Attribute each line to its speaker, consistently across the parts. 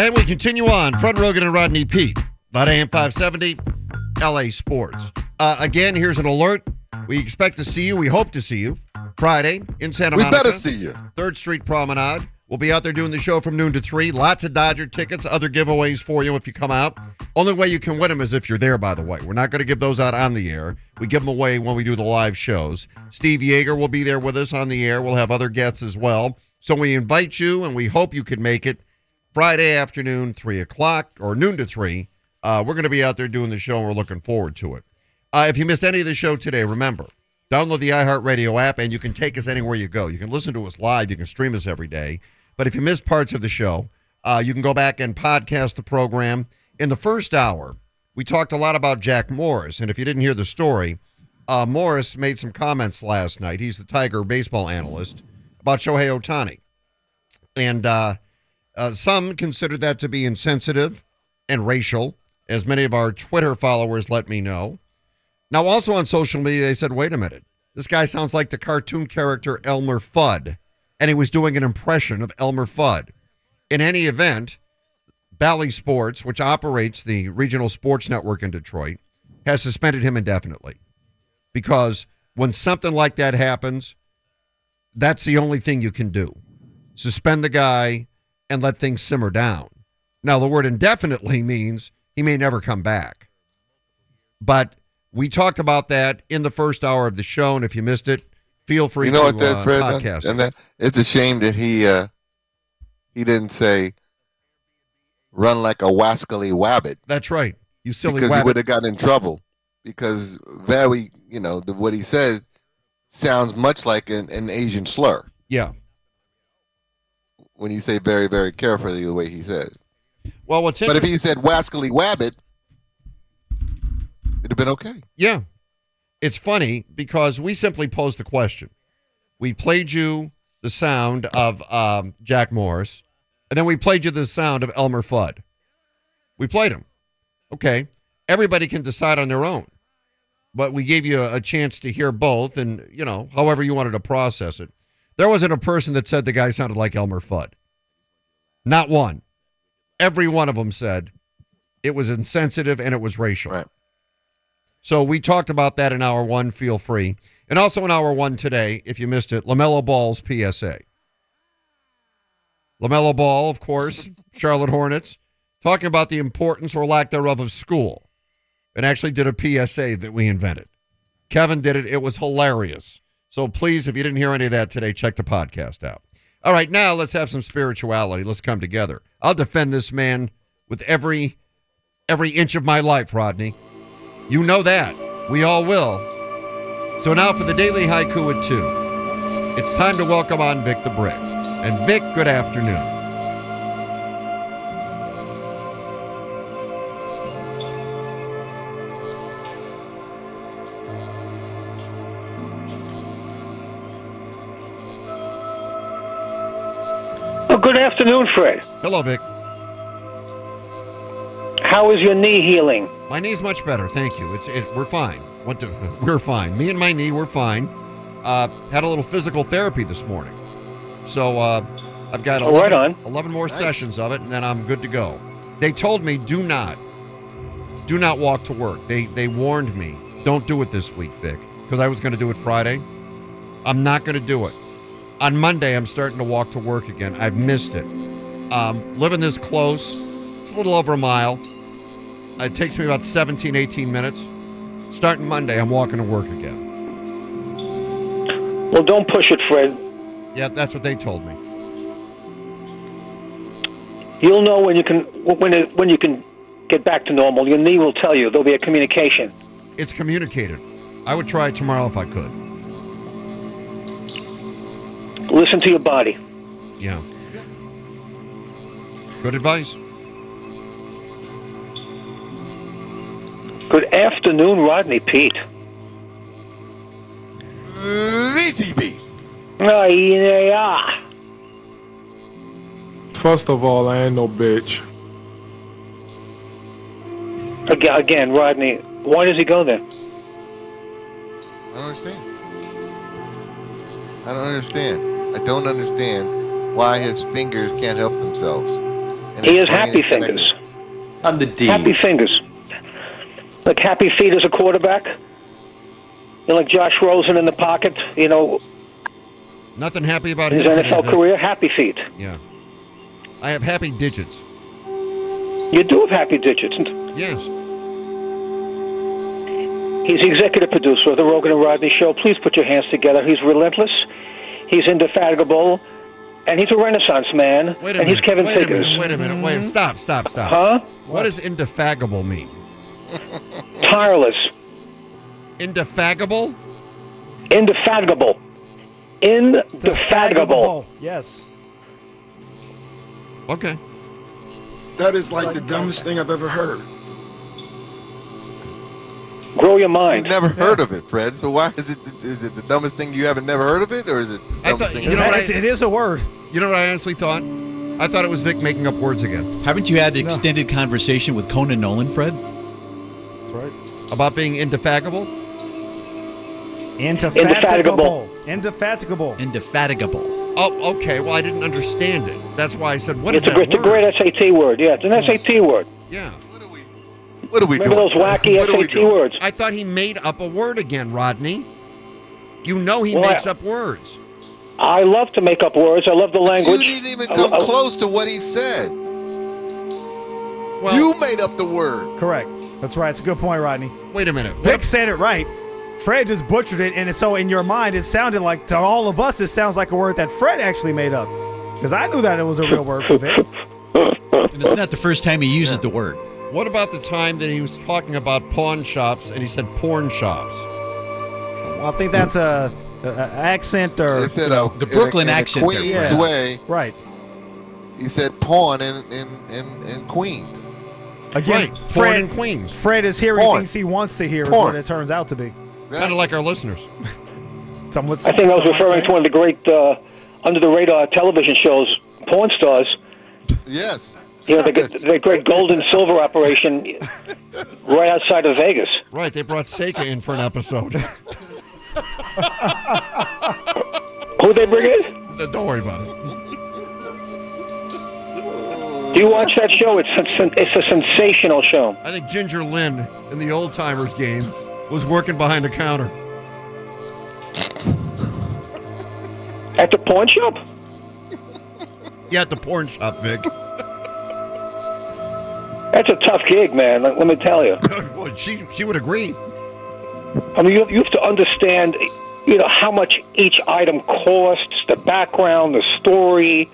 Speaker 1: And we continue on. Fred Rogan and Rodney Peete. About AM 570, LA Sports. Uh, again, here's an alert. We expect to see you. We hope to see you Friday in Santa
Speaker 2: We
Speaker 1: Monica.
Speaker 2: We better see you.
Speaker 1: Third Street Promenade. We'll be out there doing the show from noon to three. Lots of Dodger tickets, other giveaways for you if you come out. Only way you can win them is if you're there, by the way. We're not going to give those out on the air. We give them away when we do the live shows. Steve Yeager will be there with us on the air. We'll have other guests as well. So we invite you, and we hope you can make it Friday afternoon, 3 o'clock, or noon to 3. Uh, we're going to be out there doing the show, and we're looking forward to it. Uh, if you missed any of the show today, remember, download the iHeartRadio app, and you can take us anywhere you go. You can listen to us live. You can stream us every day. But if you missed parts of the show, uh, you can go back and podcast the program. In the first hour, we talked a lot about Jack Morris. And if you didn't hear the story, uh, Morris made some comments last night. He's the Tiger baseball analyst about Shohei Otani. And uh, some consider that to be insensitive and racial, as many of our Twitter followers let me know. Now, also on social media, they said, wait a minute. This guy sounds like the cartoon character Elmer Fudd, and he was doing an impression of Elmer Fudd. In any event, Bally Sports, which operates the regional sports network in Detroit, has suspended him indefinitely because when something like that happens, that's the only thing you can do. Suspend the guy and let things simmer down. Now, the word indefinitely means he may never come back. But we talked about that in the first hour of the show, and if you missed it, feel free
Speaker 2: You know
Speaker 1: to
Speaker 2: what that
Speaker 1: uh,
Speaker 2: Fred
Speaker 1: podcast.
Speaker 2: and that it's a shame that he uh he didn't say run like a wascally wabbit
Speaker 1: That's right. You silly
Speaker 2: because he would have gotten in trouble because very you know the, what he said sounds much like an, an Asian slur
Speaker 1: Yeah.
Speaker 2: When you say very very carefully the way he says.
Speaker 1: Well, what's
Speaker 2: But if he said wascally wabbit, it'd have been okay.
Speaker 1: Yeah. It's funny because we simply posed the question. We played you the sound of um, Jack Morris, and then we played you the sound of Elmer Fudd. We played him. Okay. Everybody can decide on their own. But we gave you a, a chance to hear both, and, you know, however you wanted to process it. There wasn't a person that said the guy sounded like Elmer Fudd. Not one. Every one of them said it was insensitive and it was racial.
Speaker 2: Right.
Speaker 1: So we talked about that in hour one. Feel free. And also in hour one today, if you missed it, LaMelo Ball's PSA. LaMelo Ball, of course, Charlotte Hornets, talking about the importance or lack thereof of school and actually did a PSA that we invented. Kevin did it. It was hilarious. So please, if you didn't hear any of that today, check the podcast out. All right, now let's have some spirituality. Let's come together. I'll defend this man with every every inch of my life, Rodney. You know that. We all will. So now for the daily haiku at two. It's time to welcome on Vic the Brick. And Vic, good afternoon.
Speaker 3: Afternoon, Fred.
Speaker 1: Hello, Vic.
Speaker 3: How is your knee healing?
Speaker 1: My knee's much better, thank you. It's it, we're fine. Went to we're fine. Me and my knee, we're fine. Uh, had a little physical therapy this morning, so uh, I've got
Speaker 3: Oh,
Speaker 1: 11,
Speaker 3: right on.
Speaker 1: 11 more sessions of it, and then I'm good to go. They told me do not, do not walk to work. They they warned me don't do it this week, Vic, because I was going to do it Friday. I'm not going to do it. On Monday, I'm starting to walk to work again. I've missed it. Um, living this close, it's a little over a mile. It takes me about 17, 18 minutes. Starting Monday, I'm walking to work again.
Speaker 3: Well, don't push it, Fred.
Speaker 1: Yeah, that's what they told me.
Speaker 3: You'll know when you can when it, when you can get back to normal. Your knee will tell you. There'll be a communication.
Speaker 1: It's communicated. I would try it tomorrow if I could.
Speaker 3: Listen to your body.
Speaker 1: Yeah. Good advice.
Speaker 3: Good afternoon, Rodney Peete.
Speaker 2: VTB.
Speaker 3: Ah, yeah.
Speaker 4: First of all, I ain't no bitch.
Speaker 3: Again, again, Rodney, why does he go there?
Speaker 2: I don't understand. I don't understand. I don't understand why his fingers can't help themselves. And
Speaker 3: He
Speaker 2: his
Speaker 3: has happy
Speaker 2: is
Speaker 3: fingers.
Speaker 5: I'm the D.
Speaker 3: Happy fingers. Like happy feet as a quarterback. You know, like Josh Rosen in the pocket. You know,
Speaker 1: Nothing happy about
Speaker 3: his
Speaker 1: him today,
Speaker 3: NFL
Speaker 1: Vic.
Speaker 3: career. Happy feet.
Speaker 1: Yeah. I have happy digits.
Speaker 3: You do have happy digits.
Speaker 1: Yes.
Speaker 3: He's the executive producer of the Rogan and Rodney Show. Please put your hands together. He's relentless. He's indefatigable. And he's a renaissance man.
Speaker 1: Wait a
Speaker 3: and
Speaker 1: minute.
Speaker 3: he's Kevin
Speaker 1: wait a minute. Wait a minute. Wait. Stop. Stop. Stop.
Speaker 3: Huh?
Speaker 1: What does indefatigable mean?
Speaker 3: Tireless.
Speaker 1: Indefatigable?
Speaker 3: Indefatigable. Indefatigable.
Speaker 6: Yes.
Speaker 1: Okay.
Speaker 7: That is like the dumbest thing I've ever heard.
Speaker 3: Grow your
Speaker 2: I've
Speaker 3: mind.
Speaker 2: never heard of it, Fred. So why is it? Is it the dumbest thing you haven't never heard of it, or is it the
Speaker 1: I
Speaker 2: dumbest
Speaker 1: thought-
Speaker 2: thing?
Speaker 1: you know what I-
Speaker 6: It's- a word.
Speaker 1: You know what I honestly thought? I thought it was Vic making up words again
Speaker 5: Haven't you had an extended conversation with Conan Nolan, Fred?
Speaker 6: That's right.
Speaker 1: about being indefatigable.
Speaker 6: Indefatigable. Indefatigable.
Speaker 5: Indefatigable.
Speaker 1: Oh, okay. Well, I didn't understand it. That's why I said, "What is
Speaker 3: it's a,
Speaker 1: that
Speaker 3: it's a great SAT word. Yeah, it's an SAT word.
Speaker 1: Yeah.
Speaker 2: What are we? What are
Speaker 3: Remember
Speaker 2: doing?
Speaker 3: those wacky
Speaker 2: What
Speaker 3: SAT words?
Speaker 1: I thought he made up a word again, Rodney. You know he
Speaker 3: Well,
Speaker 1: makes
Speaker 3: I-
Speaker 1: up words.
Speaker 3: I love to make up words. I love the language.
Speaker 2: You
Speaker 3: language.
Speaker 2: didn't even come
Speaker 3: I-
Speaker 2: close to what he said.
Speaker 1: Well,
Speaker 2: you made up the word.
Speaker 6: Correct. That's right. It's a good point, Rodney.
Speaker 1: wait a minute. What
Speaker 6: Vic said it right. Fred just butchered it, and so in your mind, it sounded like to all of us, it sounds like a word that Fred actually made up. Because I knew that it was a real word for Vic.
Speaker 5: And it's not the first time he uses the word.
Speaker 1: What about the time that he was talking about pawn shops and he said porn shops?
Speaker 6: Well, I think that's a, a, a accent or
Speaker 2: It said uh,
Speaker 5: the
Speaker 2: in a-
Speaker 5: Brooklyn
Speaker 2: in a
Speaker 5: accent there,
Speaker 2: Queens
Speaker 6: Fred.
Speaker 2: way.
Speaker 6: right.
Speaker 2: He said pawn in in in, in Queens.
Speaker 6: Again,
Speaker 1: right. Porn
Speaker 6: Fred,
Speaker 1: in Queens.
Speaker 6: Fred is hearing
Speaker 2: Porn.
Speaker 6: things he wants to hear, is what it turns out to be.
Speaker 1: Kind of like our listeners.
Speaker 6: Some would,
Speaker 3: I think I was referring to one of the great uh, under the radar television shows, porn stars.
Speaker 2: Yes.
Speaker 3: You know, the, the great gold and silver operation right outside of Vegas.
Speaker 1: Right. They brought Seika in for an episode.
Speaker 3: Who they bring in?
Speaker 1: No, Don't worry about it.
Speaker 3: Do you watch that show? It's a, it's a sensational show.
Speaker 1: I think Ginger Lynn in the old timers game was working behind the counter.
Speaker 3: At the pawn shop?
Speaker 1: Yeah, at the porn shop, Vic.
Speaker 3: That's a tough gig, man. Let, let me tell you.
Speaker 1: well, she she would agree.
Speaker 3: I mean, you, you have to understand, you know, how much each item costs, the background, the story.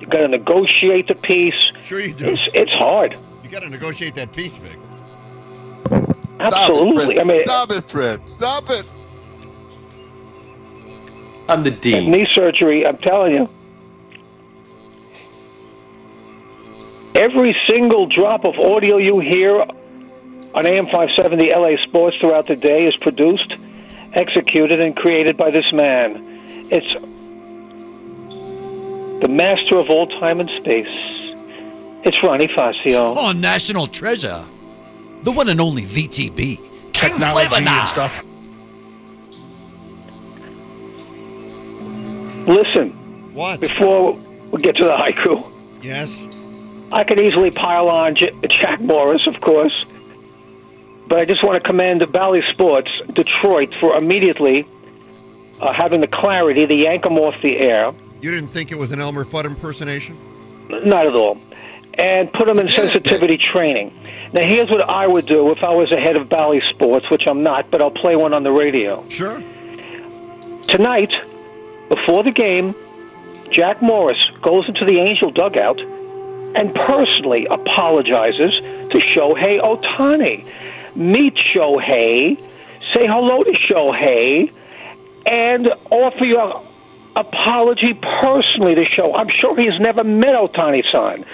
Speaker 3: You got to negotiate the piece.
Speaker 1: Sure you do.
Speaker 3: It's it's hard.
Speaker 1: You got to negotiate that piece, Vic.
Speaker 3: Absolutely.
Speaker 2: Stop it, Fred.
Speaker 3: I mean,
Speaker 2: Stop it, Fred. Stop it.
Speaker 5: I'm the dean.
Speaker 3: knee surgery. I'm telling you. Every single drop of audio you hear on AM 570 LA Sports throughout the day is produced, executed, and created by this man. It's the master of all time and space. It's Ronnie Fascio.
Speaker 5: Oh, national treasure. The one and only VTB. King Flavor now.
Speaker 8: stuff.
Speaker 3: Listen,
Speaker 1: What?
Speaker 3: before we get to the haiku,
Speaker 1: Yes.
Speaker 3: I could easily pile on J- Jack Morris, of course, but I just want to commend the Bally Sports Detroit for immediately uh, having the clarity to yank him off the air.
Speaker 1: You didn't think it was an Elmer Fudd impersonation?
Speaker 3: Not at all. And put him in sensitivity training. Now, here's what I would do if I was the head of Bally Sports, which I'm not, but I'll play one on the radio.
Speaker 1: Sure.
Speaker 3: Tonight, before the game, Jack Morris goes into the Angel dugout and personally apologizes to Shohei Otani. Meet Shohei, say hello to Shohei, and offer your apology personally to Shohei. I'm sure he's never met Otani san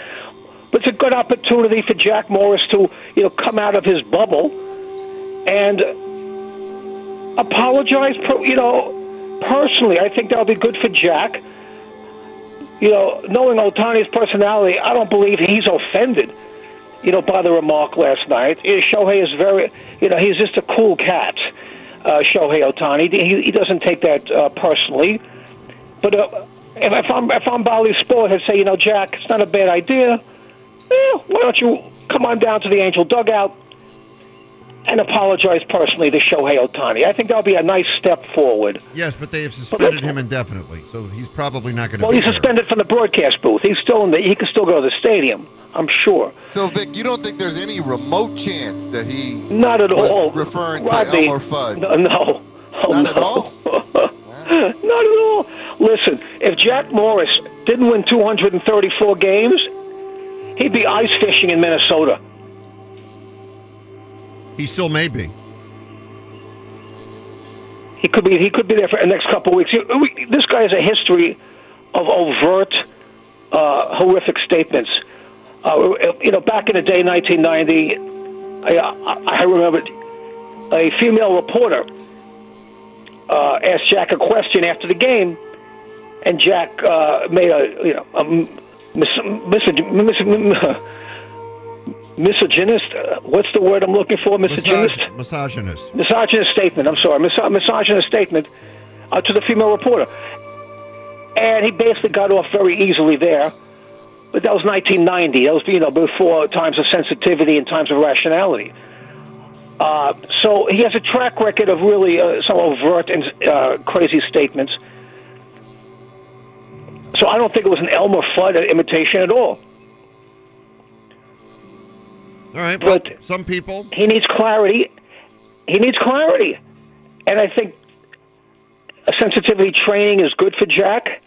Speaker 3: but it's a good opportunity for Jack Morris to, you know, come out of his bubble and apologize. You know, personally, I think that'll be good for Jack. You know, knowing Otani's personality, I don't believe he's offended. You know, by the remark last night. Shohei is very, you know, he's just a cool cat. Uh, Shohei Otani, he, he doesn't take that uh, personally. But uh, if, if I'm if I'm Bally Sport, I'd say, you know, Jack, it's not a bad idea. Eh, why don't you come on down to the Angel dugout and apologize personally to Shohei Otani? I think that'll be a nice step forward.
Speaker 1: Yes, but they have suspended him indefinitely, so he's probably not going to
Speaker 3: Well,
Speaker 1: be
Speaker 3: he's
Speaker 1: there.
Speaker 3: suspended from the broadcast booth. He's still in the. He can still go to the stadium. I'm sure.
Speaker 2: So, Vic, you don't think there's any remote chance that he
Speaker 3: Not at
Speaker 2: was
Speaker 3: all.
Speaker 2: referring to
Speaker 3: Rodney,
Speaker 2: Elmer Fudd?
Speaker 3: No, no. Oh,
Speaker 2: Not
Speaker 3: no.
Speaker 2: at all?
Speaker 3: Not at all. Listen, if Jack Morris didn't win 234 games, he'd be ice fishing in Minnesota.
Speaker 1: He still may be.
Speaker 3: He could be. He could be there for the next couple of weeks. This guy has a history of overt, uh, horrific statements. Uh, you know, back in the day, 1990, I, I a female reporter uh, asked Jack a question after the game, and Jack uh, made a you know a mis- mis- mis- misogynist. Uh, what's the word I'm looking for? Misogynist
Speaker 1: Misog- misogynist.
Speaker 3: misogynist statement. I'm sorry, mis- misogynist statement uh, to the female reporter, and he basically got off very easily there. But that was 1990. That was you know before times of sensitivity and times of rationality. Uh, so he has a track record of really uh, some overt and uh, crazy statements. So I don't think it was an Elmer Fudd imitation at all.
Speaker 1: All right. Well,
Speaker 3: But-
Speaker 1: some people.
Speaker 3: He needs clarity. He needs clarity, and I think a sensitivity training is good for Jack.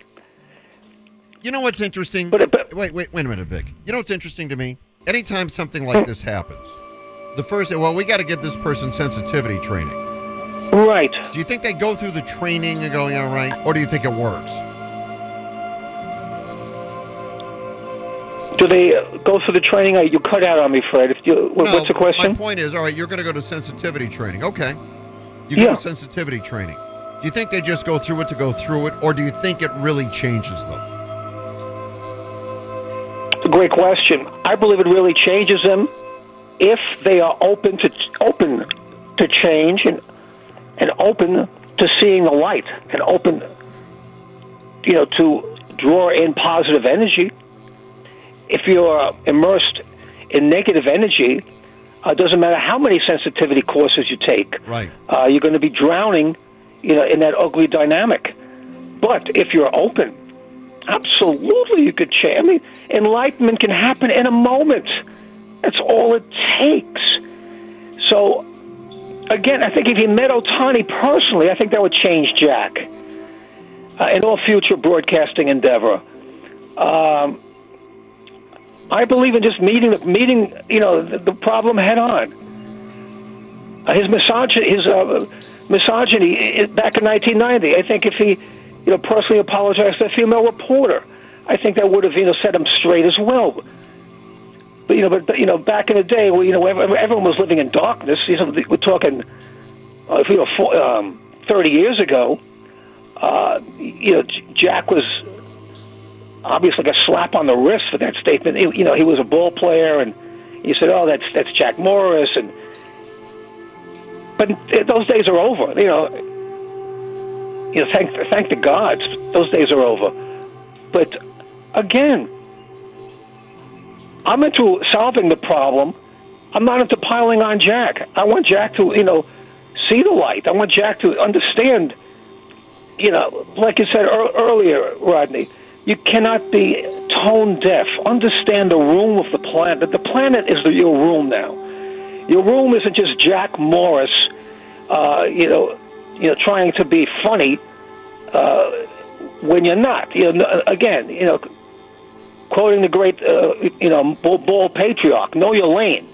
Speaker 1: You know what's interesting?
Speaker 3: But, but
Speaker 1: wait, wait, wait a minute, Vic. You know what's interesting to me? Anytime something like this happens, the first well, we got to give this person sensitivity training.
Speaker 3: Right.
Speaker 1: Do you think they go through the training and go, yeah, right, or do you think it works?
Speaker 3: Do they go through the training? You cut out on me, Fred. If you, what-
Speaker 1: No,
Speaker 3: what's the question?
Speaker 1: My point is, all right, you're going to go to sensitivity training. Okay. You
Speaker 3: Yeah.
Speaker 1: go to sensitivity training. Do you think they just go through it to go through it, or do you think it really changes them?
Speaker 3: Great question. I believe it really changes them if they are open to open to change and and open to seeing the light and open, you know, to draw in positive energy. If you're immersed in negative energy, uh, doesn't matter how many sensitivity courses you take.
Speaker 1: Right.
Speaker 3: uh, you're going to be drowning, you know, in that ugly dynamic. But if you're open, absolutely, you could change. I mean, enlightenment can happen in a moment. That's all it takes. So, again, I think if you met Otani personally, I think that would change Jack uh, in all future broadcasting endeavor. Um, I believe in just meeting the meeting, you know, the, the problem head on. Uh, his misogyny, his uh, misogyny back in 1990. I think if he, you know, personally apologized to a female reporter, I think that would have, you know, set him straight as well. But you know, but, but you know, back in the day, where you know, everyone was living in darkness. You know, we're talking, uh, you know, four, um, 30 years ago. Uh, you know, Jack was obviously like a slap on the wrist for that statement. He- You know, he was a ball player, and you said, "Oh, that's that's Jack Morris," and but those days are over. You know, you know, thank thank the gods, those days are over. But again, I'm into solving the problem. I'm not into piling on Jack. I want Jack to, you know, see the light. I want Jack to understand. You know, like you said ear- earlier, Rodney, you cannot be tone deaf. Understand the room of the planet. The planet is the, your room now. Your room isn't just Jack Morris, uh, you know, you know, trying to be funny uh, when you're not. You know, again, you know, quoting the great, uh, you know, ball, ball patriarch, know your lane.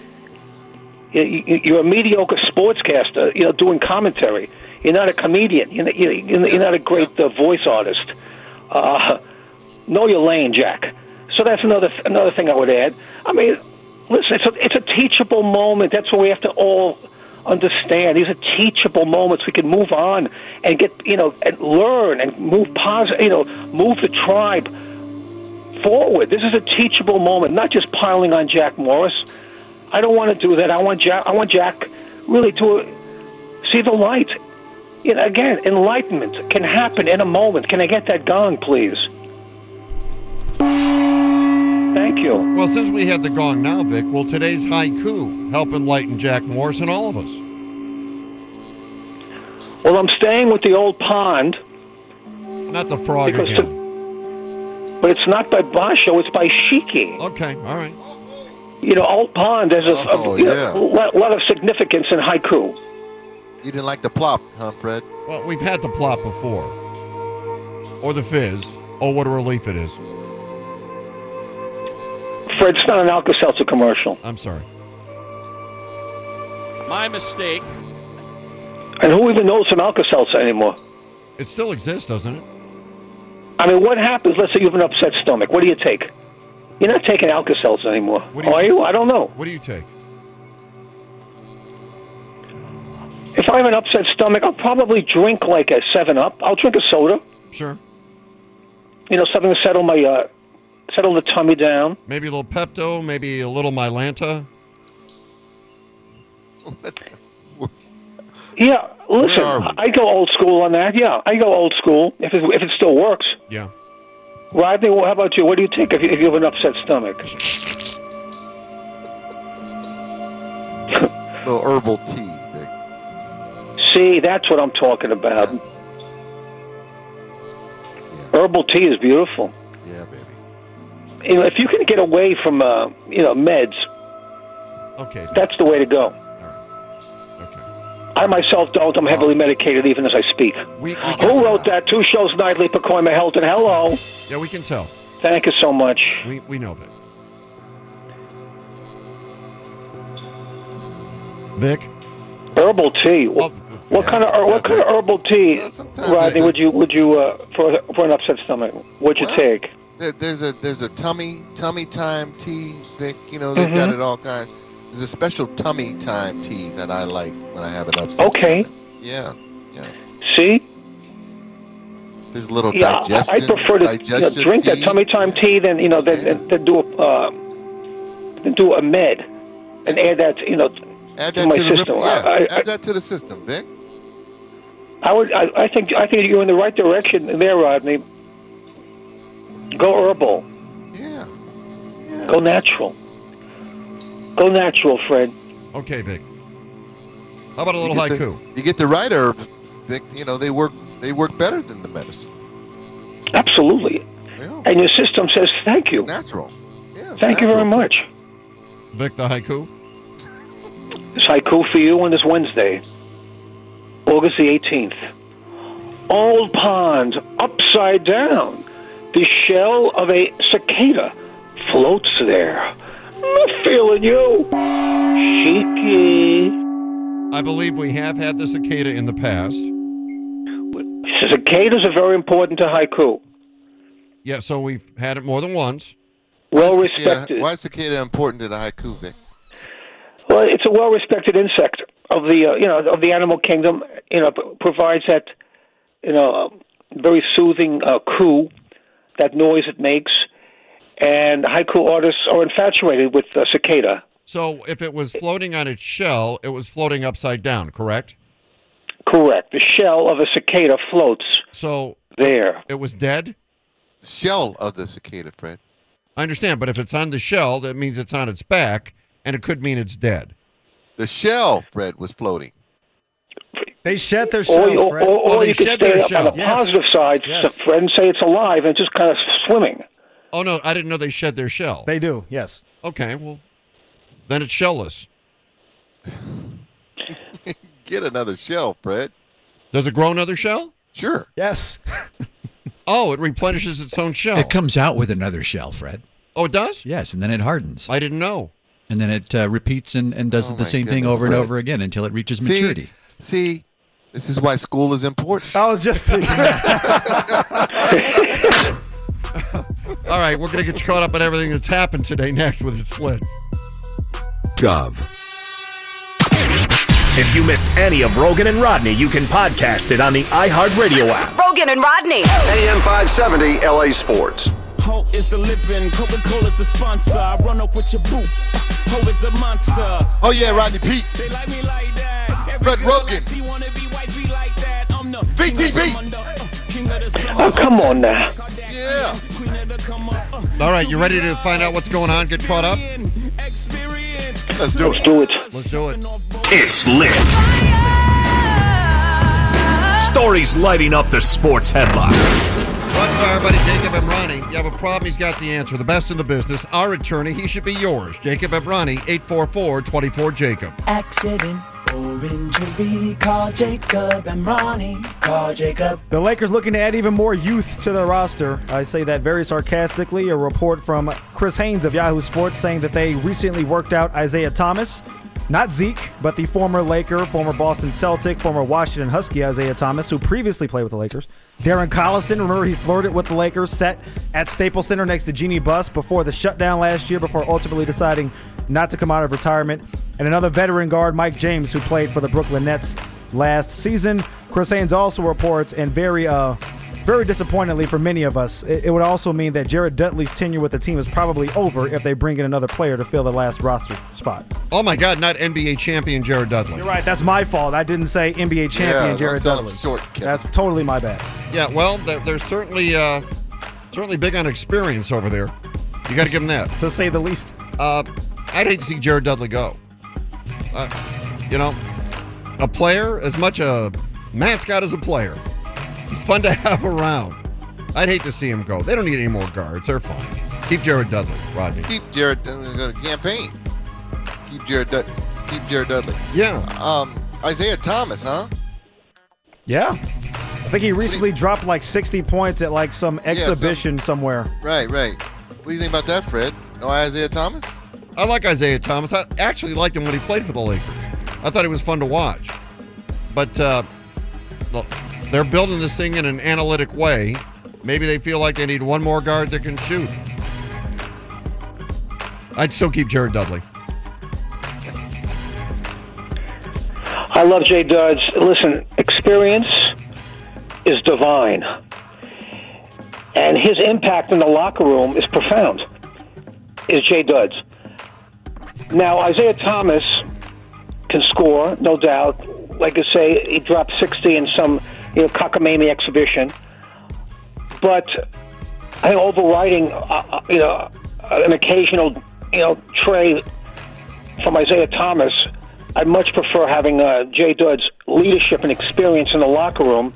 Speaker 3: You- you- You're a mediocre sportscaster, you know, doing commentary. You're not a comedian. You're not, you're not a great uh, voice artist. Uh, know your lane, Jack. So that's another another thing I would add. I mean, listen, it's a it's a teachable moment. That's what we have to all understand. These are teachable moments. We can move on and get, you know, and learn and move positive, you know, move the tribe forward. This is a teachable moment, not just piling on Jack Morris. I don't want to do that. I want Jack. I want Jack really to see the light. You know, again, enlightenment can happen in a moment. Can I get that gong, please? Thank you.
Speaker 1: Well, since we had the gong now, Vic, will today's haiku help enlighten Jack Morris and all of us?
Speaker 3: Well, I'm staying with the old pond,
Speaker 1: Not the frog
Speaker 3: Because
Speaker 1: again.
Speaker 3: but it's not by Basho. It's by Shiki.
Speaker 1: Okay, all right.
Speaker 3: You know, old pond. has a, a-
Speaker 2: Oh,
Speaker 3: you know,
Speaker 2: yeah.
Speaker 3: lot, lot of significance in haiku.
Speaker 2: You didn't like the plop, huh, Fred?
Speaker 1: Well, we've had the plop before. Or the fizz. Oh, what a relief it is.
Speaker 3: Fred, it's not an Alka-Seltzer commercial.
Speaker 1: I'm sorry.
Speaker 9: My mistake.
Speaker 3: And who even knows some Alka-Seltzer anymore?
Speaker 1: It still exists, doesn't it?
Speaker 3: I mean, what happens? Let's say you have an upset stomach. What do you take? You're not taking Alka-Seltzer anymore,
Speaker 1: What do you
Speaker 3: are you? I don't know.
Speaker 1: What do you take?
Speaker 3: If I have an upset stomach, I'll probably drink like a Seven Up. I'll drink a soda.
Speaker 1: Sure.
Speaker 3: You know, something to settle my uh, settle the tummy down.
Speaker 1: Maybe a little Pepto, maybe a little Mylanta.
Speaker 3: Yeah, listen. I go old school on that. Yeah, I go old school if it, if it still works.
Speaker 1: Yeah.
Speaker 3: Rodney, well, how about you? What do you take if you, if you have an upset stomach?
Speaker 2: little herbal tea, Vic.
Speaker 3: See, that's what I'm talking about. Herbal tea is beautiful.
Speaker 2: Yeah, baby.
Speaker 3: You know, if you can get away from uh, you know meds,
Speaker 1: Okay.
Speaker 3: that's the way to go.
Speaker 1: Okay.
Speaker 3: I myself don't. I'm heavily medicated even as I speak.
Speaker 1: We, we
Speaker 3: Who wrote that? Two shows nightly, Pacoima Helton. Hello.
Speaker 1: yeah, we can tell.
Speaker 3: Thank you so much.
Speaker 1: We, we know that. Vic?
Speaker 3: Herbal tea. What, what kind of what kind of herbal tea, Rodney? Would you would you uh, for for an upset stomach? Would you
Speaker 2: Well,
Speaker 3: take?
Speaker 2: There, there's a there's a tummy tummy time tea, Vic. You know they've got
Speaker 3: Mhm.
Speaker 2: it all kinds. There's a special tummy time tea that I like when I have it upset.
Speaker 3: Okay.
Speaker 2: Yeah, yeah.
Speaker 3: See,
Speaker 2: There's a little
Speaker 3: yeah, I,
Speaker 2: digestion.
Speaker 3: I prefer to you know, drink that tummy time tea than you know than,
Speaker 2: Yeah.
Speaker 3: than, do a uh, than do a med and add that you know.
Speaker 2: Add
Speaker 3: to
Speaker 2: that
Speaker 3: my
Speaker 2: to the
Speaker 3: system.
Speaker 2: yeah,
Speaker 3: I- I-
Speaker 2: add that to the system, Vic.
Speaker 3: I would. I, I think. I think you're in the right direction there, Rodney. Go herbal.
Speaker 2: Yeah.
Speaker 3: Go natural. Go natural, Fred.
Speaker 1: Okay, Vic. How about a little
Speaker 2: you get
Speaker 1: haiku?
Speaker 2: The, you get the right herb, Vic. You know they work. They work better than the medicine.
Speaker 3: Absolutely.
Speaker 2: Yeah.
Speaker 3: And your system says thank you.
Speaker 2: Natural. Yeah.
Speaker 3: Thank you very much.
Speaker 1: Vic, the haiku?
Speaker 3: This haiku for you on this Wednesday, August the 18th. Old pond, upside down. The shell of a cicada floats there. I'm feeling you. Cheeky.
Speaker 1: I believe we have had the cicada in the past.
Speaker 3: Cicadas are very important to haiku.
Speaker 1: Yeah, so we've had it more than once.
Speaker 3: Well
Speaker 2: Yeah.
Speaker 3: respected.
Speaker 2: Why is cicada important to the haiku, Vic?
Speaker 3: Well, it's a well-respected insect of the uh, you know of the animal kingdom. You know, provides that you know very soothing uh, coo, that noise it makes, and haiku artists are infatuated with uh, cicada.
Speaker 1: So if it was floating on its shell, it was floating upside down, correct?
Speaker 3: Correct. The shell of a cicada floats
Speaker 1: So
Speaker 3: there.
Speaker 1: it was dead?
Speaker 2: Shell of the cicada, Fred.
Speaker 1: I understand, but if it's on the shell, that means it's on its back, and it could mean it's dead.
Speaker 2: The shell, Fred, was floating.
Speaker 6: They shed their
Speaker 3: Or,
Speaker 6: shells,
Speaker 3: or,
Speaker 6: Fred.
Speaker 3: or, or
Speaker 1: Oh,
Speaker 3: you could
Speaker 1: shed
Speaker 3: stay up
Speaker 1: shell.
Speaker 3: on the
Speaker 6: Yes.
Speaker 3: positive side,
Speaker 6: Yes.
Speaker 3: Fred, and say it's alive and just kind of swimming.
Speaker 1: Oh no, I didn't know they shed their shell.
Speaker 6: They do, yes.
Speaker 1: Okay, well, then it's shellless.
Speaker 2: Get another shell, Fred.
Speaker 1: Does it grow another shell?
Speaker 2: Sure.
Speaker 6: Yes.
Speaker 1: Oh, it replenishes its own shell.
Speaker 5: It comes out with another shell, Fred.
Speaker 1: oh, it does?
Speaker 5: Yes, and then it hardens.
Speaker 1: I didn't know.
Speaker 5: And then it uh, repeats and, and does
Speaker 2: Oh,
Speaker 5: the
Speaker 2: my
Speaker 5: same thing
Speaker 2: goodness,
Speaker 5: over and over again until it reaches
Speaker 2: See,
Speaker 5: maturity.
Speaker 2: see, this is why school is important.
Speaker 6: I was just thinking.
Speaker 1: All right, we're going to get you caught up on everything that's happened today next with It's Lit.
Speaker 8: Gov.
Speaker 10: If you missed any of Rogan and Rodney, you can podcast it on the iHeartRadio app.
Speaker 11: Rogan and Rodney.
Speaker 8: AM 570 LA Sports.
Speaker 12: Ho is the living, Coca-Cola's the sponsor. I run up with your boot. Ho is a monster.
Speaker 2: Oh yeah, Rodney Peete.
Speaker 12: They like me like that. Every
Speaker 2: Fred
Speaker 12: girl
Speaker 2: Rogan. VTV.
Speaker 12: king of the summer.
Speaker 3: Oh, come on now.
Speaker 2: Yeah.
Speaker 12: Queen of the come up.
Speaker 1: All right, you ready to find out what's going on? Get caught up?
Speaker 2: Let's do
Speaker 3: Let's
Speaker 2: it.
Speaker 3: do it.
Speaker 1: Let's do it.
Speaker 10: It's lit. Stories lighting up the sports headlines.
Speaker 1: Brought to you by everybody, Jacob Emrani. You have a problem, he's got the answer. The best in the business. Our attorney, he should be yours. Jacob Emrani, 844-24-JACOB.
Speaker 13: Accident call Jacob Emrani. Call Jacob.
Speaker 6: The Lakers looking to add even more youth to their roster. I say that very sarcastically. A report from Chris Haynes of Yahoo Sports saying that they recently worked out Isaiah Thomas. Not Zeke, but the former Laker, former Boston Celtic, former Washington Husky Isaiah Thomas, who previously played with the Lakers. Darren Collison, remember he flirted with the Lakers, set at Staples Center next to Jeanie Buss before the shutdown last year, before ultimately deciding not to come out of retirement. And another veteran guard, Mike James, who played for the Brooklyn Nets last season. Chris Haynes also reports, and very, uh, very disappointingly for many of us, it, it would also mean that Jared Dudley's tenure with the team is probably over if they bring in another player to fill the last roster spot.
Speaker 1: Oh my God, not NBA champion Jared Dudley.
Speaker 6: You're right. That's my fault. I didn't say NBA champion
Speaker 2: Yeah,
Speaker 6: Jared
Speaker 2: sell
Speaker 6: Dudley.
Speaker 2: short,
Speaker 6: That's totally my bad.
Speaker 1: Yeah, well, they're, they're certainly uh, certainly big on experience over there. You got to give them that.
Speaker 6: To say the least.
Speaker 1: Uh, I'd hate to see Jared Dudley go. Uh, you know, a player as much a mascot as a player. He's fun to have around. I'd hate to see him go. They don't need any more guards. They're fine. Keep Jared Dudley, Rodney.
Speaker 2: Keep Jared. Uh, go to campaign. Keep Jared. Dud- keep Jared Dudley.
Speaker 1: Yeah.
Speaker 2: Um, Isaiah Thomas, huh?
Speaker 6: Yeah. I think he recently dropped like 60 points at like some
Speaker 2: Yeah, some-
Speaker 6: exhibition somewhere.
Speaker 2: Right, right. What do you think about that, Fred? No Isaiah Thomas?
Speaker 1: I like Isaiah Thomas. I actually liked him when he played for the Lakers. I thought he was fun to watch. But uh, look, they're building this thing in an analytic way. Maybe they feel like they need one more guard that can shoot. I'd still keep Jared Dudley.
Speaker 3: I love Jay Duds. Listen, experience is divine. And his impact in the locker room is profound, is Jay Duds. Now, Isaiah Thomas can score, no doubt. Like I say, he dropped 60 in some you know, cockamamie exhibition. But I think overriding, uh, uh, you know, an occasional, you know, trade from Isaiah Thomas, I'd much prefer having uh, Jay Dudd's leadership and experience in the locker room,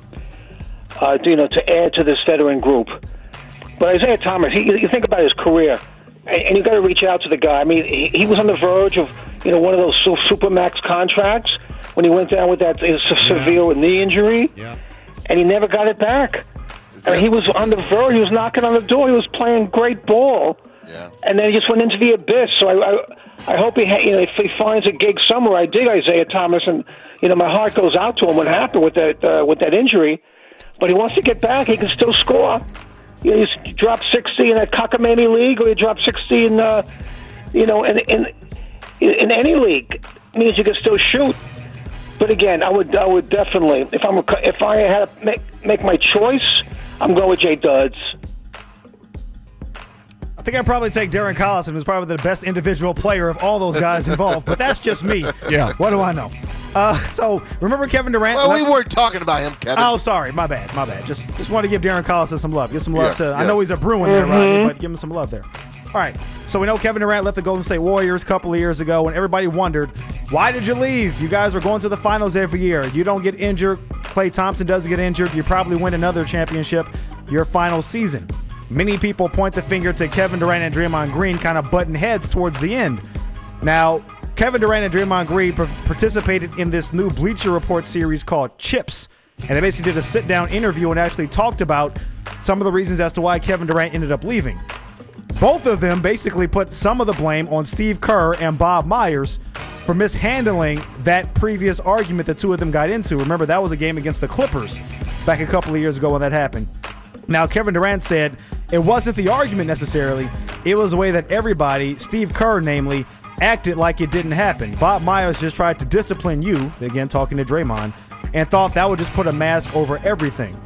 Speaker 3: uh, to, you know, to add to this veteran group. But Isaiah Thomas, he, you think about his career, and, you got to reach out to the guy. I mean, he, he was on the verge of, you know, one of those su- supermax contracts when he went down with that severe knee injury,
Speaker 1: yeah.
Speaker 3: and he never got it back. I mean, he was on the verge. He was knocking on the door. He was playing great ball,
Speaker 2: yeah.
Speaker 3: and then he just went into the abyss. So I, I, I hope he, ha- you know, if he finds a gig somewhere. I dig Isaiah Thomas, and you know, my heart goes out to him. What happened with that uh, with that injury? But he wants to get back. He can still score. You know, he's dropped sixty in that cockamamie league, or he dropped sixty in, uh, you know, in in in any league. It means you can still shoot. But again, I would I would definitely if I'm a, if I had to make make my choice, I'm going with Jay Duds.
Speaker 6: I think I'd probably take Darren Collison, who's probably the best individual player of all those guys involved. But that's just me.
Speaker 1: Yeah.
Speaker 6: What do I know? Uh, so remember Kevin Durant?
Speaker 2: Well, we
Speaker 6: left-
Speaker 2: weren't talking about him, Kevin.
Speaker 6: Oh, sorry, my bad, my bad. Just just want to give Darren Collison some love. Give some love
Speaker 2: Yes,
Speaker 6: to. I know he's a Bruin there. Rodney, but give him some love there. All right. So we know Kevin Durant left the Golden State Warriors a couple of years ago, and everybody wondered, why did you leave? You guys were going to the finals every year. You don't get injured. Klay Thompson doesn't get injured. You probably win another championship your final season. Many people point the finger to Kevin Durant and Draymond Green kind of button heads towards the end. Now, Kevin Durant and Draymond Green par- participated in this new Bleacher Report series called Chips. And they basically did a sit down interview and actually talked about some of the reasons as to why Kevin Durant ended up leaving. Both of them basically put some of the blame on Steve Kerr and Bob Myers for mishandling that previous argument the two of them got into. Remember, that was a game against the Clippers back a couple of years ago when that happened. Now, Kevin Durant said it wasn't the argument necessarily, it was the way that everybody, Steve Kerr namely, acted like it didn't happen. Bob Myers just tried to discipline you, again talking to Draymond, and thought that would just put a mask over everything.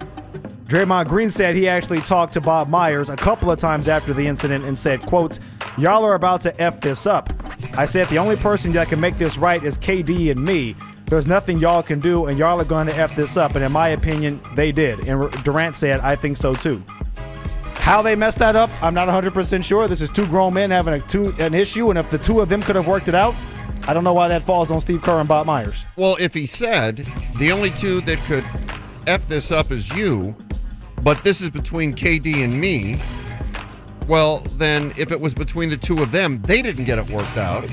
Speaker 6: Draymond Green said he actually talked to Bob Myers a couple of times after the incident and said, quote, Y'all are about to F this up. I said the only person that can make this right is KD and me. There's nothing y'all can do, and y'all are going to F this up. And in my opinion, they did. And Durant said, I think so too. How they messed that up, I'm not 100% sure. This is two grown men having a two, an issue, and if the two of them could have worked it out, I don't know why that falls on Steve Kerr and Bob Myers.
Speaker 1: Well, if he said the only two that could F this up is you, but this is between KD and me, well, then if it was between the two of them, they didn't get it worked out.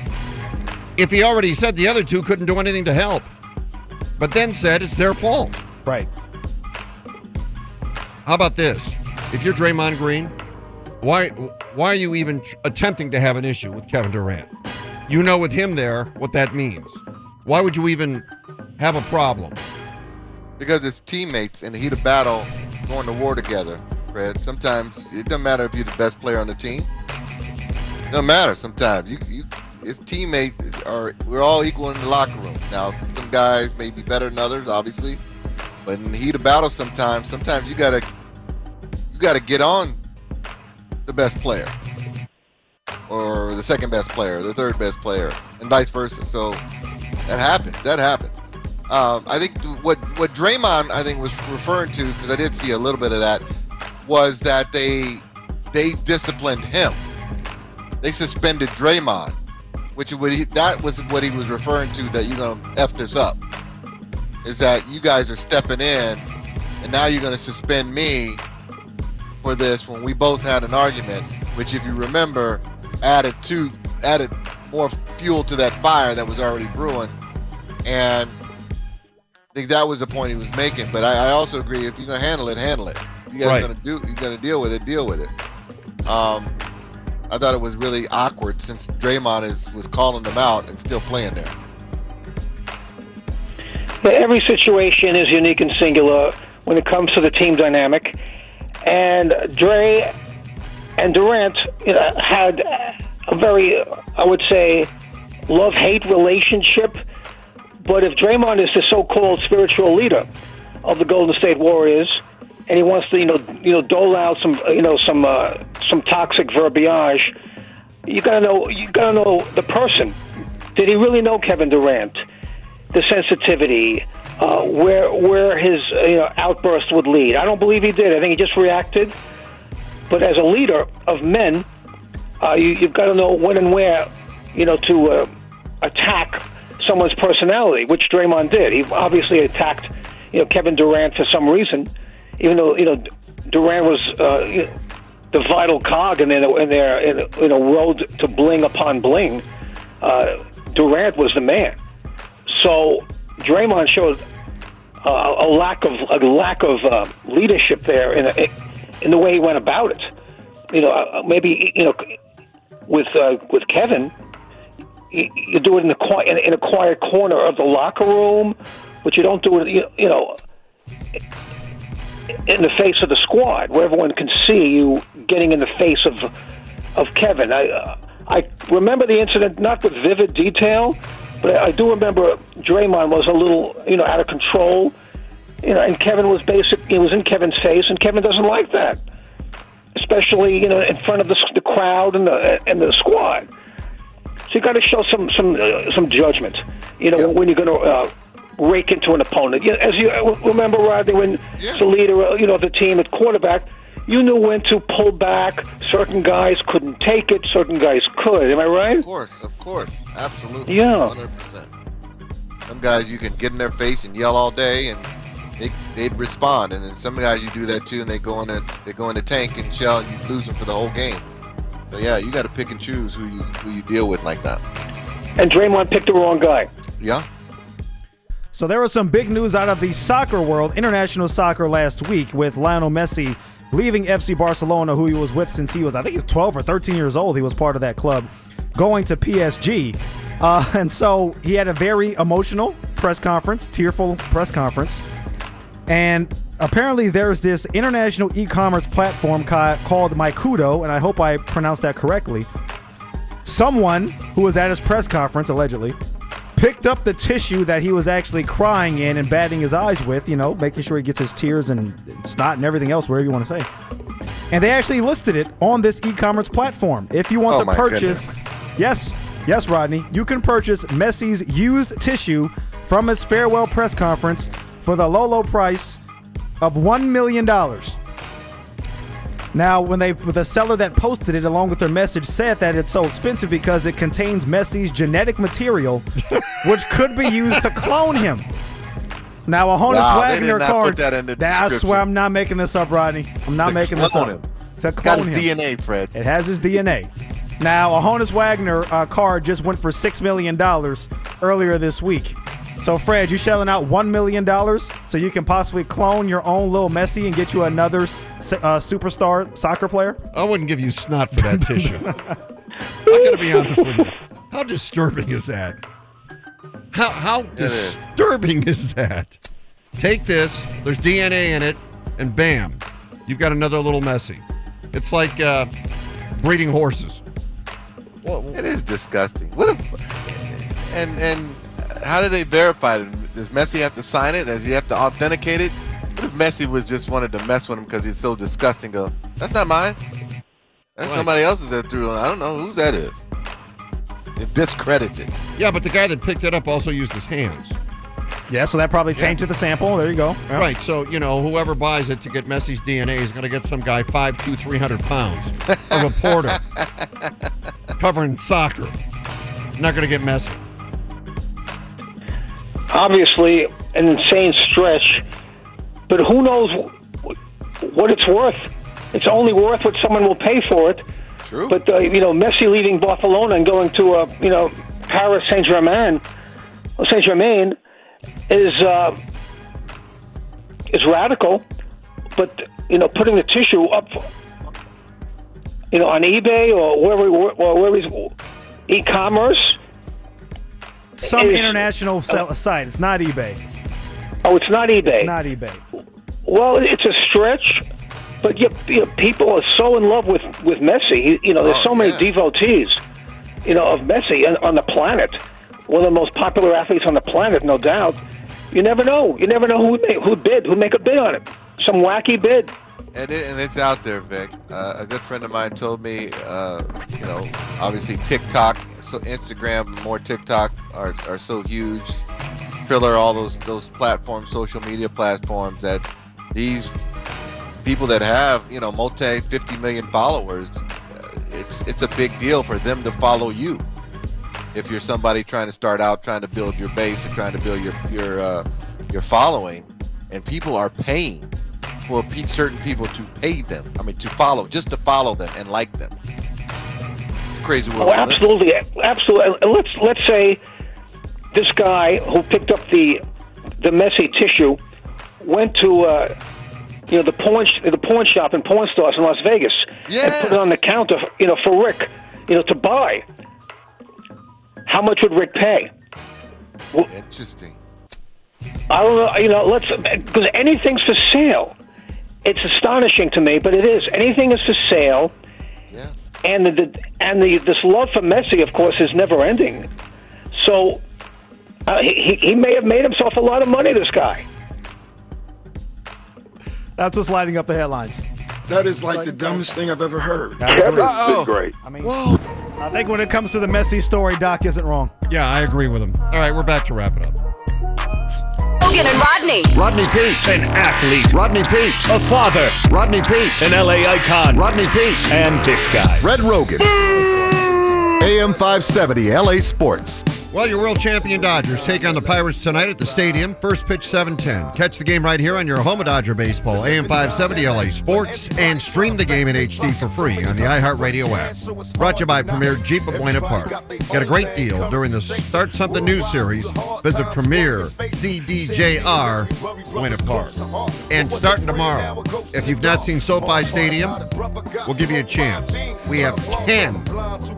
Speaker 1: If he already said the other two couldn't do anything to help, but then said it's their fault.
Speaker 6: Right.
Speaker 1: How about this? If you're Draymond Green, why why are you even attempting to have an issue with Kevin Durant? You know with him there what that means. Why would you even have a problem?
Speaker 2: Because it's teammates in the heat of battle going to war together, Fred. Sometimes it doesn't matter if you're the best player on the team. It doesn't matter sometimes. You you it's teammates are we're all equal in the locker room. Now some guys may be better than others, obviously. But in the heat of battle sometimes, sometimes you gotta you gotta get on the best player. Or the second best player, the third best player, and vice versa. So that happens. That happens. Um, I think what what Draymond I think was referring to because I did see a little bit of that was that they they disciplined him. They suspended Draymond, which would he, that was what he was referring to that you're gonna f this up. Is that you guys are stepping in, and now you're gonna suspend me for this when we both had an argument, which if you remember, added to added more fuel to that fire that was already brewing, and I think that was the point he was making. But I, I also agree if you're gonna handle it, handle it. If you guys
Speaker 1: Right.
Speaker 2: are gonna do, you're gonna deal with it, deal with it. Um, I thought it was really awkward since Draymond is was calling them out and still playing there.
Speaker 3: Every situation is unique and singular when it comes to the team dynamic. And Dre and Durant you know, had a very, I would say, love hate relationship. But if Draymond is the so called spiritual leader of the Golden State Warriors, and he wants to, you know, you know, dole out some, you know, some, uh, some toxic verbiage. You gotta know, you gotta know the person. Did he really know Kevin Durant? The sensitivity, uh, where where his uh, you know outburst would lead. I don't believe he did. I think he just reacted. But as a leader of men, uh, you, you've got to know when and where, you know, to uh, attack someone's personality, which Draymond did. He obviously attacked, you know, Kevin Durant for some reason, even though you know Durant was uh, the vital cog in their in their in, a road to bling upon bling. Uh, Durant was the man. So Draymond showed uh, a lack of a lack of uh, leadership there in a, in the way he went about it. You know, uh, maybe you know with uh, with Kevin, you, you do it in the in, in a quiet corner of the locker room, but you don't do it. You, you know. In the face of the squad, where everyone can see you getting in the face of of Kevin, I uh, I remember the incident not with vivid detail, but I do remember Draymond was a little, you know, out of control. You know, and Kevin was basic. He was in Kevin's face, and Kevin doesn't like that, especially you know in front of the, the crowd and the and the squad. So you got to show some some uh, some judgment. You know, when you're going to uh, rake into an opponent. You know, as you uh, remember, Rodney, when the leader, uh, you know, the team at quarterback, you knew when to pull back. Certain guys couldn't take it. Certain guys could. Am I right?
Speaker 2: Of course, of course, absolutely.
Speaker 3: Yeah.
Speaker 2: hundred percent. Some guys you can get in their face and yell all day, and they they'd respond. And then some guys you do that too, and they go in the they go in the tank and shell, and you lose them for the whole game. So yeah, you got to pick and choose who you who you deal with like that.
Speaker 3: And Draymond picked the wrong guy.
Speaker 2: Yeah.
Speaker 6: So there was some big news out of the soccer world, international soccer last week, with Lionel Messi leaving FC Barcelona, who he was with since he was, I think he was 12 or 13 years old. He was part of that club, going to PSG. Uh, and so he had a very emotional press conference, tearful press conference. And apparently there's this international e-commerce platform ca- called Meikeduo, and I hope I pronounced that correctly. someone who was at his press conference, allegedly, picked up the tissue that he was actually crying in and batting his eyes with, you know, making sure he gets his tears and snot and everything else, wherever you want to say. And they actually listed it on this e commerce platform. If you want
Speaker 2: Oh,
Speaker 6: to purchase, yes, yes, Rodney, you can purchase Messi's used tissue from his farewell press conference for the low, low price of $1 million. Now, when they the seller that posted it along with their message said that it's so expensive because it contains Messi's genetic material, which could be used to clone him. Now, a Honus
Speaker 2: Wow,
Speaker 6: Wagner card.
Speaker 2: that
Speaker 6: that- I swear, I'm not making this up, Rodney. I'm not
Speaker 2: To
Speaker 6: making this up.
Speaker 2: him.
Speaker 6: To
Speaker 2: Got
Speaker 6: clone
Speaker 2: his
Speaker 6: him.
Speaker 2: DNA, Fred.
Speaker 6: It has his DNA. Now, a Honus Wagner uh, card just went for six million dollars earlier this week. So, Fred, you shelling out one million dollars so you can possibly clone your own little Messi and get you another uh, superstar soccer player?
Speaker 1: I wouldn't give you snot for that tissue. I gotta be honest with you. How disturbing is that? How how
Speaker 2: is.
Speaker 1: disturbing is that? Take this. There's DNA in it, and bam, you've got another little Messi. It's like uh, breeding horses.
Speaker 2: It is disgusting. What if? And and how do they verify it? Does Messi have to sign it? Does he have to authenticate it? What if Messi was just wanted to mess with him because he's so disgusting? Go, that's not mine. That's
Speaker 1: Right.
Speaker 2: somebody else's that threw it. I don't know whose that is. It discredited.
Speaker 1: Yeah, but the guy that picked it up also used his hands.
Speaker 6: Yeah, so that probably tainted the sample. There you go. Yeah.
Speaker 1: Right. So you know, whoever buys it to get Messi's DNA is going to get some guy five two three hundred pounds of a porter covering soccer. Not going to get Messi.
Speaker 3: Obviously an insane stretch, but who knows what it's worth? It's only worth what someone will pay for it.
Speaker 2: True.
Speaker 3: But uh, you know, Messi leaving Barcelona and going to uh, you know Paris Saint Germain, Saint Germain, is uh, is radical. But you know, putting the tissue up, you know, on eBay or wherever, or wherever he's
Speaker 6: Some
Speaker 3: is-
Speaker 6: international sell- oh. site. It's not eBay.
Speaker 3: Oh, it's not eBay.
Speaker 6: It's not eBay.
Speaker 3: Well, it's a stretch, but you, you know, people are so in love with with Messi. You know, there's
Speaker 2: Oh,
Speaker 3: so many
Speaker 2: yeah.
Speaker 3: devotees, you know, of Messi on, on the planet. One of the most popular athletes on the planet, no doubt. You never know. You never know who who bid, who make a bid on it. Some wacky bid.
Speaker 2: And, it, and it's out there, Vic. Uh, a good friend of mine told me, uh, you know, obviously TikTok, so Instagram, more TikTok are, are so huge. Triller, all those those platforms, social media platforms, that these people that have, you know, multi 50 million followers, uh, it's it's a big deal for them to follow you. If you're somebody trying to start out, trying to build your base, or trying to build your your uh, your following, and people are paying for certain people to pay them. I mean, to follow, just to follow them and like them. It's a crazy world.
Speaker 3: Oh,
Speaker 2: we live in.
Speaker 3: absolutely, absolutely. And let's let's say this guy who picked up the the Messi tissue went to uh, you know the porn sh- the porn shop and porn stores in Las Vegas and put it on the counter, you know, for Rick, you know, to buy. How much would Rick pay?
Speaker 2: Interesting.
Speaker 3: I don't know. You know, let's because anything's for sale. It's astonishing to me, but it is. Anything is for sale.
Speaker 2: Yeah.
Speaker 3: And the, the and the this love for Messi, of course, is never ending. So uh, he he may have made himself a lot of money. This guy.
Speaker 6: That's what's lighting up the headlines.
Speaker 7: That is like the dumbest thing I've ever heard.
Speaker 6: Kevin's
Speaker 7: been great.
Speaker 6: I mean, I think when it comes to the Messi story, Doc isn't wrong.
Speaker 1: Yeah, I agree with him. All right, we're back to wrap it up.
Speaker 11: Roggin and Rodney.
Speaker 8: Rodney Peete.
Speaker 10: An athlete.
Speaker 8: Rodney Peete.
Speaker 10: A father.
Speaker 8: Rodney Peete.
Speaker 10: An LA icon.
Speaker 8: Rodney Peete.
Speaker 10: And this guy.
Speaker 8: Fred Roggin. AM 570 LA Sports.
Speaker 1: Well, your world champion Dodgers take on the Pirates tonight at the stadium. First pitch 7:10. Catch the game right here on your home of Dodger baseball, AM 570 LA Sports, and stream the game in HD for free on the iHeartRadio app. Brought to you by Premier Jeep of Buena Park. Get a great deal during the Start Something New series. Visit Premier CDJR Buena Park. And starting tomorrow, if you've not seen SoFi Stadium, we'll give you a chance. We have 10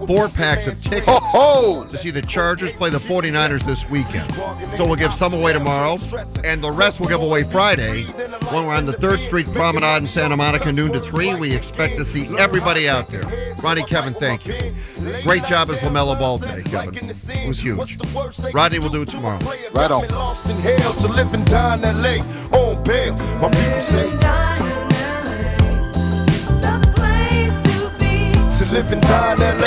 Speaker 1: four packs of tickets to see the Chargers play play the 49ers this weekend. So we'll give some away tomorrow, and the rest we'll give away Friday when we're on the 3rd Street Promenade in Santa Monica, noon to 3. We expect to see everybody out there. Ronnie, Kevin, thank you. Great job as LaMelo Ball today, Kevin. It was huge. Rodney will do it tomorrow.
Speaker 2: Right on.
Speaker 14: Lost in hell to living down LA on bail. My people say to living down LA.